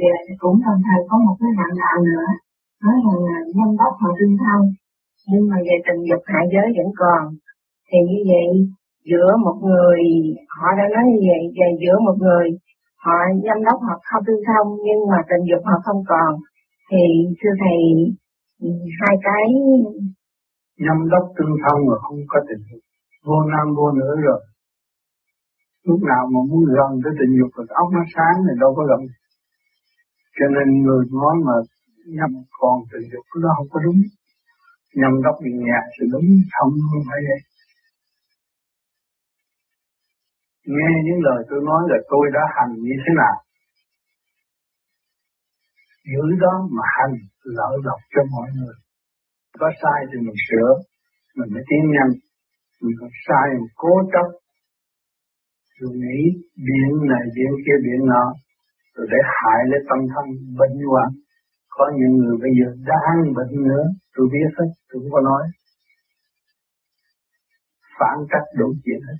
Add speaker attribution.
Speaker 1: Và cũng đồng thời có một cái bạn đạo nữa. Nói rằng là nhân đốc họ tương thông, nhưng mà về tình dục hạ giới vẫn còn. Thì như vậy, giữa một người, họ đã nói như vậy, và giữa một người, họ giám đốc họ không tương thông, nhưng mà tình dục họ không còn. Thì, thưa thầy, hai cái
Speaker 2: giám đốc tương thông mà không có tình dục, vô nam vô nữ rồi. Lúc nào mà muốn gần tới tình dục, thì óc nó sáng thì đâu có gần cho nên người nói mà nhầm còn tình dục nó không có đúng. Nhầm góc bị nhạc thì đúng, không không phải vậy. Nghe những lời tôi nói là tôi đã hành như thế nào? Giữ đó mà hành lợi lộc cho mọi người. Có sai thì mình sửa, mình mới tiến nhanh. Mình có sai, mình cố chấp. Rồi nghĩ biển này, biển kia, biển nọ rồi để hại lấy tâm thân bệnh hoạn có những người bây giờ đang bệnh nữa, tôi biết hết, tôi không có nói. Phản cách đủ chuyện hết.